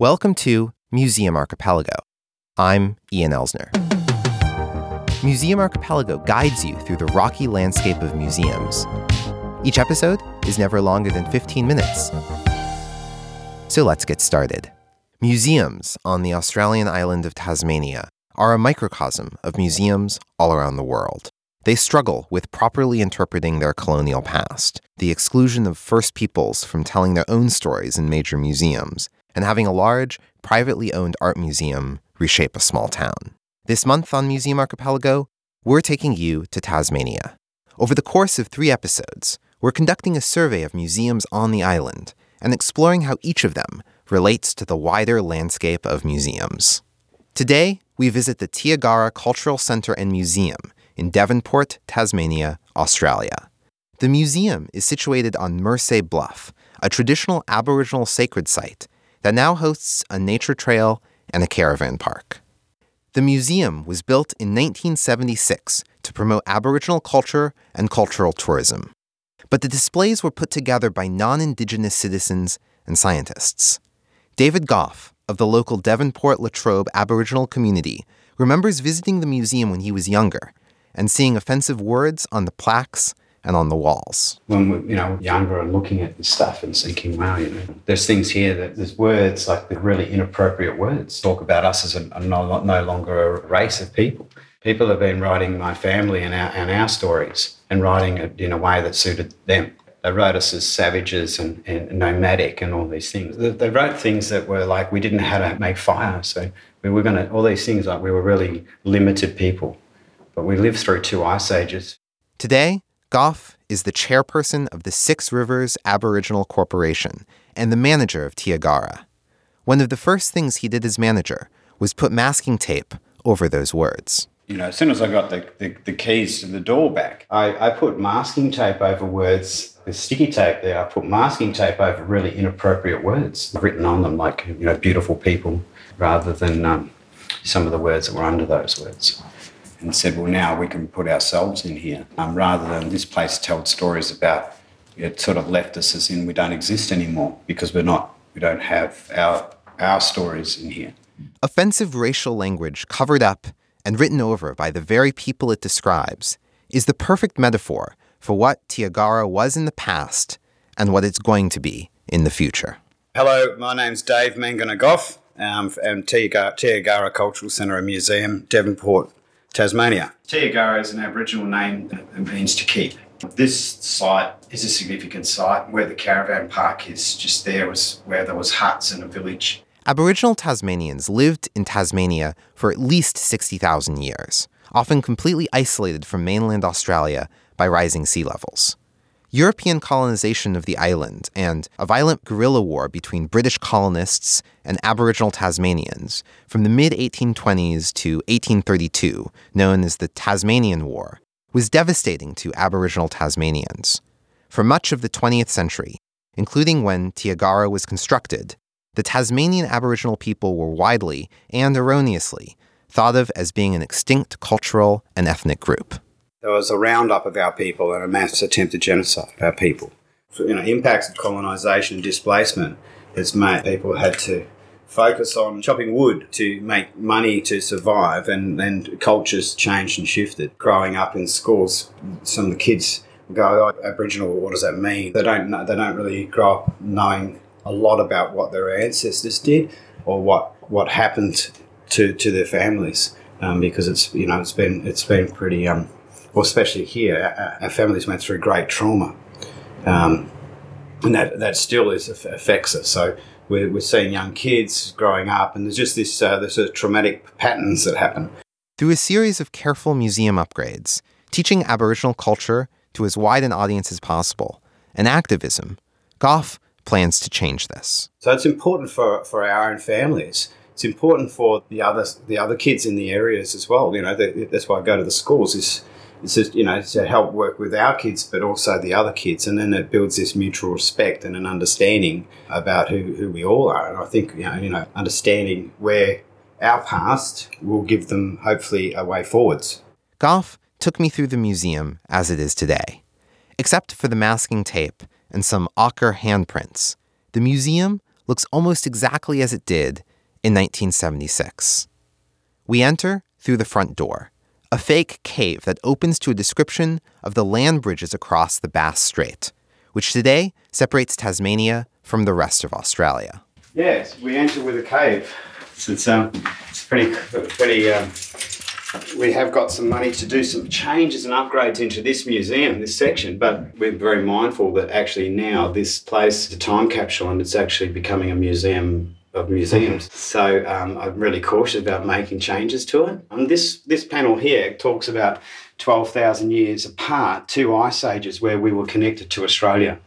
Welcome to Museum Archipelago. I'm Ian Elsner. Museum Archipelago guides you through the rocky landscape of museums. Each episode is never longer than 15 minutes. So let's get started. Museums on the Australian island of Tasmania are a microcosm of museums all around the world. They struggle with properly interpreting their colonial past, the exclusion of First Peoples from telling their own stories in major museums, and having a large, privately owned art museum reshape a small town. This month on Museum Archipelago, we're taking you to Tasmania. Over the course of three episodes, we're conducting a survey of museums on the island and exploring how each of them relates to the wider landscape of museums. Today, we visit the Tiagarra Cultural Centre and Museum in Devonport, Tasmania, Australia. The museum is situated on Mersey Bluff, a traditional Aboriginal sacred site that now hosts a nature trail and a caravan park. The museum was built in 1976 to promote Aboriginal culture and cultural tourism. But the displays were put together by non Indigenous citizens and scientists. David Gough, of the local Devonport Latrobe Aboriginal community, remembers visiting the museum when he was younger and seeing offensive words on the plaques and on the walls. When we're you know younger and looking at this stuff and thinking, wow, you know, there's things here that there's words like the really inappropriate words talk about us as a, a no, no longer a race of people. People have been writing my family and our, and our stories and writing it in a way that suited them. They wrote us as savages and, and nomadic and all these things. They, they wrote things that were like we didn't know how to make fire, so we were going to all these things like we were really limited people. But we lived through two ice ages. Today, Gough is the chairperson of the Six Rivers Aboriginal Corporation and the manager of Tiagarra. One of the first things he did as manager was put masking tape over those words. You know, as soon as I got the, the, the keys to the door back, I, I put masking tape over words with sticky tape there. I put masking tape over really inappropriate words written on them, like, you know, beautiful people, rather than um, some of the words that were under those words and said, well, now we can put ourselves in here um, rather than this place told stories about it sort of left us as in we don't exist anymore because we're not, we don't have our, our stories in here. Offensive racial language covered up and written over by the very people it describes is the perfect metaphor for what Tiagarra was in the past and what it's going to be in the future. Hello, my name's Dave Manganagoff. Um, I'm Tiagarra, Tiagarra Cultural Centre and Museum, Devonport, Tasmania. Tiagarra is an Aboriginal name that means to keep. This site is a significant site. Where the caravan park is, just there was where there was huts and a village. Aboriginal Tasmanians lived in Tasmania for at least 60,000 years, often completely isolated from mainland Australia by rising sea levels. European colonization of the island and a violent guerrilla war between British colonists and Aboriginal Tasmanians from the mid 1820s to 1832, known as the Tasmanian War, was devastating to Aboriginal Tasmanians. For much of the 20th century, including when Tiagarra was constructed, the Tasmanian Aboriginal people were widely and erroneously thought of as being an extinct cultural and ethnic group. There was a roundup of our people and a mass attempted genocide of our people. So, you know, impacts of colonisation and displacement has made people had to focus on chopping wood to make money to survive, and then cultures changed and shifted. Growing up in schools, some of the kids go, oh, Aboriginal, what does that mean? They don't know, they don't really grow up knowing a lot about what their ancestors did or what what happened to, to their families um, because it's you know it's been it's been pretty um, well, especially here, our, our families went through great trauma. Um, and that, that still is affects us. So we're, we're seeing young kids growing up, and there's just this uh, there's a traumatic patterns that happen. Through a series of careful museum upgrades, teaching Aboriginal culture to as wide an audience as possible, and activism, Gough plans to change this. So it's important for, for our own families. It's important for the other the other kids in the areas as well. You know, that's why I go to the schools. Is it's just you know to help work with our kids but also the other kids. And then it builds this mutual respect and an understanding about who, who we all are. And i think you know, you know understanding where our past will give them hopefully a way forwards. Gough took me through the museum as it is today except for the masking tape and some ochre handprints. The museum looks almost exactly as it did in 1976. We enter through the front door, a fake cave that opens to a description of the land bridges across the Bass Strait, which today separates Tasmania from the rest of Australia. Yes, we enter with a cave. So it's, um, it's pretty, pretty. Um, we have got some money to do some changes and upgrades into this museum, this section, but we're very mindful that actually now this place is a time capsule and it's actually becoming a museum of museums. So um, I'm really cautious about making changes to it. And this this panel here talks about 12,000 years apart, two ice ages where we were connected to Australia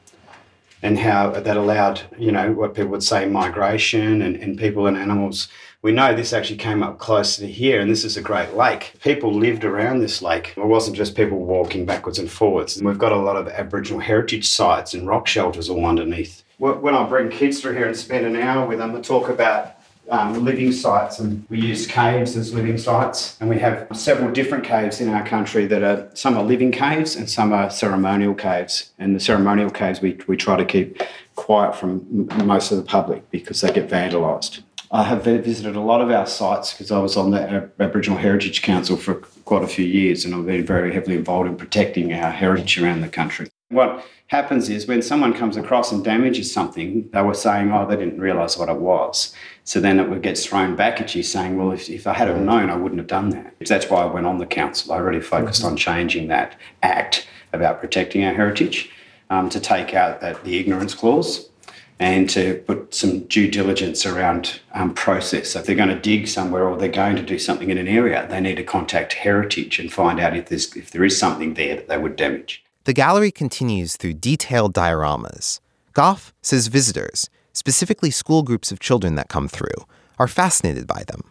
and how that allowed, you know, what people would say migration and, and people and animals. We know this actually came up close to here, and this is a great lake. People lived around this lake. It wasn't just people walking backwards and forwards. And we've got a lot of Aboriginal heritage sites and rock shelters all underneath. When I bring kids through here and spend an hour with them, I talk about um, living sites, and we use caves as living sites. And we have several different caves in our country that are some are living caves and some are ceremonial caves. And the ceremonial caves we, we try to keep quiet from most of the public because they get vandalised. I have visited a lot of our sites because I was on the Aboriginal Heritage Council for quite a few years and I've been very heavily involved in protecting our heritage around the country. What happens is when someone comes across and damages something, they were saying, oh, they didn't realise what it was. So then it gets thrown back at you saying, well, if, if I had have known, I wouldn't have done that. That's why I went on the council. I really focused mm-hmm. on changing that act about protecting our heritage um, to take out that the ignorance clause and to put some due diligence around um, process. So if they're going to dig somewhere or they're going to do something in an area, they need to contact heritage and find out if, there's, if there is something there that they would damage. The gallery continues through detailed dioramas. Gough says visitors, specifically school groups of children that come through, are fascinated by them.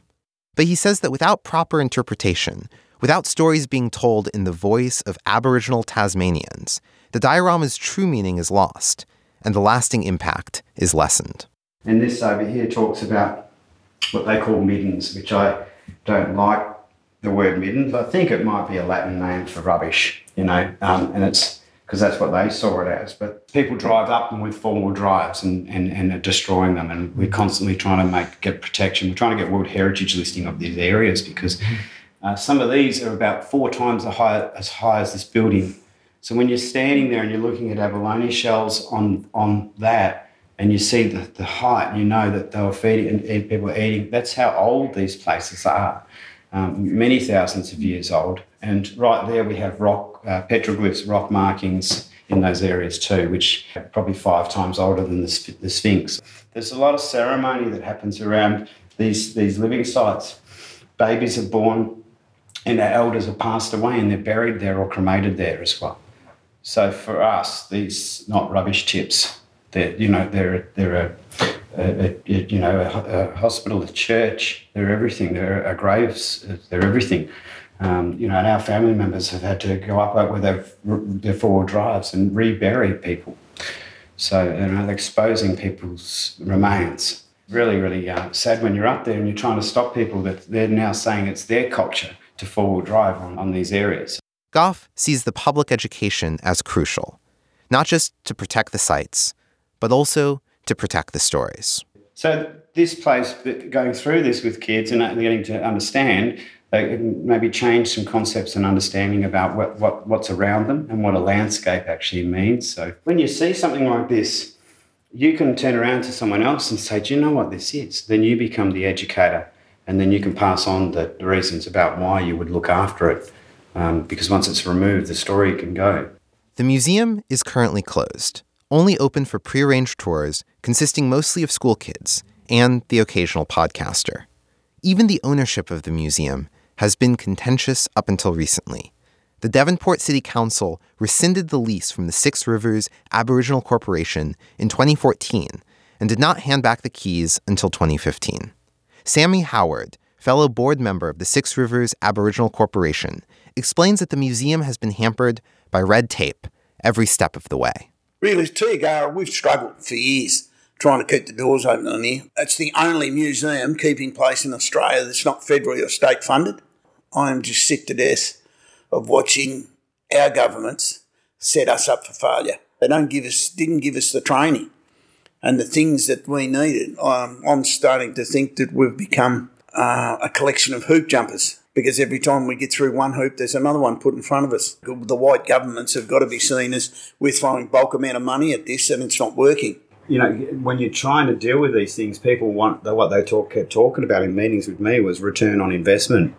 But he says that without proper interpretation, without stories being told in the voice of Aboriginal Tasmanians, the diorama's true meaning is lost, and the lasting impact is lessened. And this over here talks about what they call middens, which I don't like the word middens. I think it might be a Latin name for rubbish, you know, um, and it's because that's what they saw it as. But people drive up them with four-wheel drives and, and, and are destroying them, and we're constantly trying to make get protection. We're trying to get World Heritage listing of these areas because uh, some of these are about four times high, as high as this building. So when you're standing there and you're looking at abalone shells on on that, and you see the, the height, you know that they were feeding and people were eating. That's how old these places are um, many thousands of years old. And right there we have rock uh, petroglyphs, rock markings in those areas too, which are probably five times older than the, the Sphinx. There's a lot of ceremony that happens around these, these living sites. Babies are born and our elders are passed away and they're buried there or cremated there as well. So for us, these not rubbish chips. They're, you know, they're, they're a a, a, you know, a, a, hospital, a church. They're everything. They're a graves. They're everything. Um, you know, and our family members have had to go up with their, four drives and rebury people. So, you know, exposing people's remains. Really, really uh, sad when you're up there and you're trying to stop people that they're now saying it's their culture to four-wheel drive on, on these areas. Gough sees the public education as crucial, not just to protect the sites, but also to protect the stories. So this place, going through this with kids and getting to understand, they maybe change some concepts and understanding about what, what, what's around them and what a landscape actually means. So when you see something like this, you can turn around to someone else and say, Do you know what this is? Then you become the educator and then you can pass on the, the reasons about why you would look after it. Um, because once it's removed, the story can go. The museum is currently closed only open for prearranged tours consisting mostly of school kids and the occasional podcaster. Even the ownership of the museum has been contentious up until recently. The Devonport City Council rescinded the lease from the Six Rivers Aboriginal Corporation in 2014 and did not hand back the keys until 2015. Sammy Howard, fellow board member of the Six Rivers Aboriginal Corporation, explains that the museum has been hampered by red tape every step of the way really, Tiagarra, we've struggled for years trying to keep the doors open on here. It's the only museum keeping place in Australia that's not federally or state funded. I am just sick to death of watching our governments set us up for failure. They don't give us, didn't give us the training and the things that we needed. Um, I'm starting to think that we've become uh, a collection of hoop jumpers because every time we get through one hoop, there's another one put in front of us. The white governments have got to be seen as we're throwing bulk amount of money at this and it's not working. You know, when you're trying to deal with these things, people want what they talk, kept talking about in meetings with me was return on investment.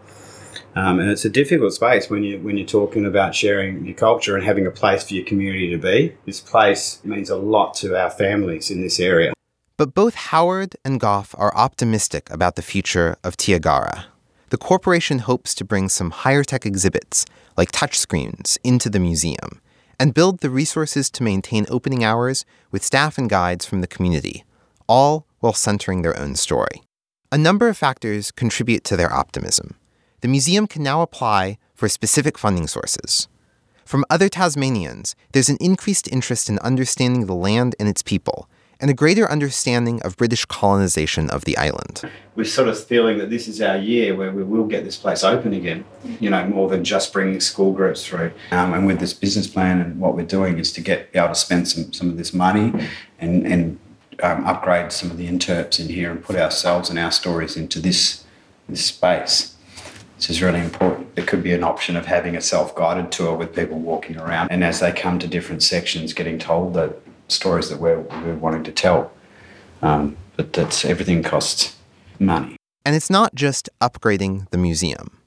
Um, and it's a difficult space when you when you're talking about sharing your culture and having a place for your community to be. This place means a lot to our families in this area. But both Howard and Gough are optimistic about the future of Tiagarra. The corporation hopes to bring some higher tech exhibits, like touchscreens, into the museum and build the resources to maintain opening hours with staff and guides from the community, all while centering their own story. A number of factors contribute to their optimism the museum can now apply for specific funding sources. From other Tasmanians, there's an increased interest in understanding the land and its people, and a greater understanding of British colonization of the island. We're sort of feeling that this is our year where we will get this place open again, you know, more than just bringing school groups through. Um, and with this business plan and what we're doing is to get be able to spend some, some of this money and, and um, upgrade some of the interps in here and put ourselves and our stories into this, this space which is really important. There could be an option of having a self guided tour with people walking around, and as they come to different sections, getting told the stories that we're, we're wanting to tell. Um, but that's everything costs money. And it's not just upgrading the museum.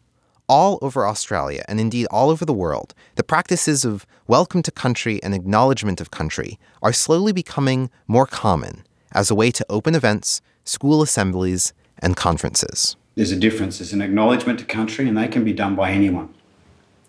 All over Australia, and indeed all over the world, the practices of welcome to country and acknowledgement of country are slowly becoming more common as a way to open events, school assemblies, and conferences there's a difference. There's an acknowledgement to country, and they can be done by anyone.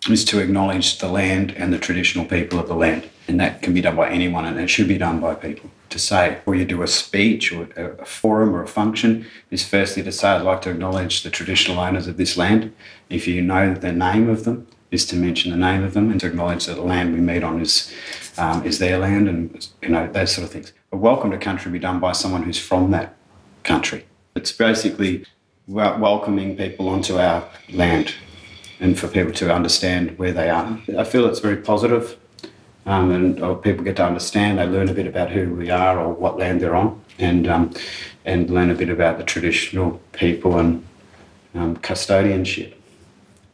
Is to acknowledge the land and the traditional people of the land, and that can be done by anyone, and it should be done by people. To say, or you do a speech or a forum or a function, is firstly to say, I'd like to acknowledge the traditional owners of this land. If you know the name of them, is to mention the name of them and to acknowledge that the land we meet on is um, is their land, and you know those sort of things. A welcome to country be done by someone who's from that country. It's basically welcoming people onto our land and for people to understand where they are. I feel it's very positive, um, and people get to understand. They learn a bit about who we are or what land they're on, and um, and learn a bit about the traditional people and um, custodianship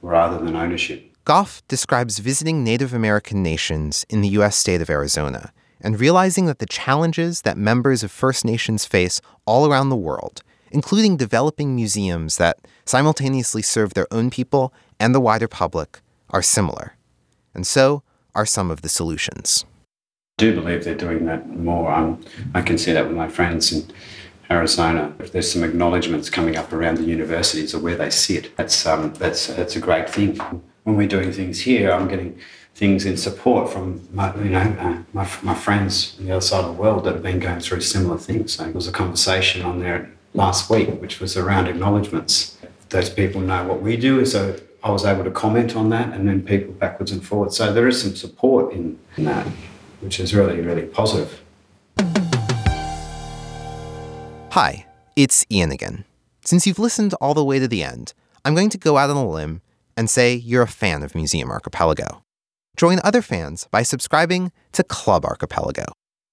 rather than ownership. Gough describes visiting Native American nations in the U.S. state of Arizona and realizing that the challenges that members of First Nations face all around the world including developing museums that simultaneously serve their own people and the wider public, are similar. And so are some of the solutions. I do believe they're doing that more. Um, I can see that with my friends in Arizona. There's some acknowledgements coming up around the universities or where they sit, that's, um, that's, that's a great thing. When we're doing things here, I'm getting things in support from my, you know, uh, my, my friends on the other side of the world that have been going through similar things. So there was a conversation on there last week, which was around acknowledgements. Those people know what we do, so I was able to comment on that and then people backwards and forwards. So there is some support in, in that, which is really, really positive. Hi, it's Ian again. Since you've listened all the way to the end, I'm going to go out on a limb and say you're a fan of Museum Archipelago. Join other fans by subscribing to Club Archipelago.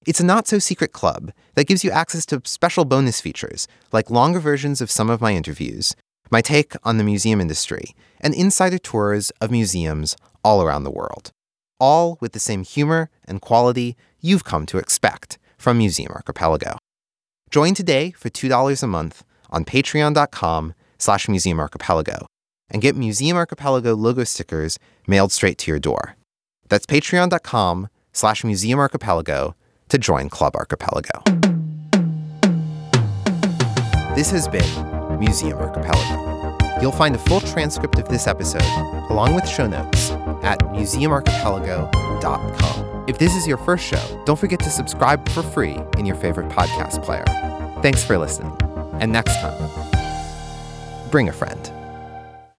It's a not so secret club that gives you access to special bonus features, like longer versions of some of my interviews, my take on the museum industry, and insider tours of museums all around the world. All with the same humor and quality you've come to expect from Museum Archipelago. Join today for $2 a month on patreon.com slash museumarchipelago and get Museum Archipelago logo stickers mailed straight to your door. That's patreon.com slash museumarchipelago to join Club Archipelago. This has been Museum Archipelago. You'll find a full transcript of this episode, along with show notes, at museumarchipelago.com. If this is your first show, don't forget to subscribe for free in your favorite podcast player. Thanks for listening. And next time, bring a friend.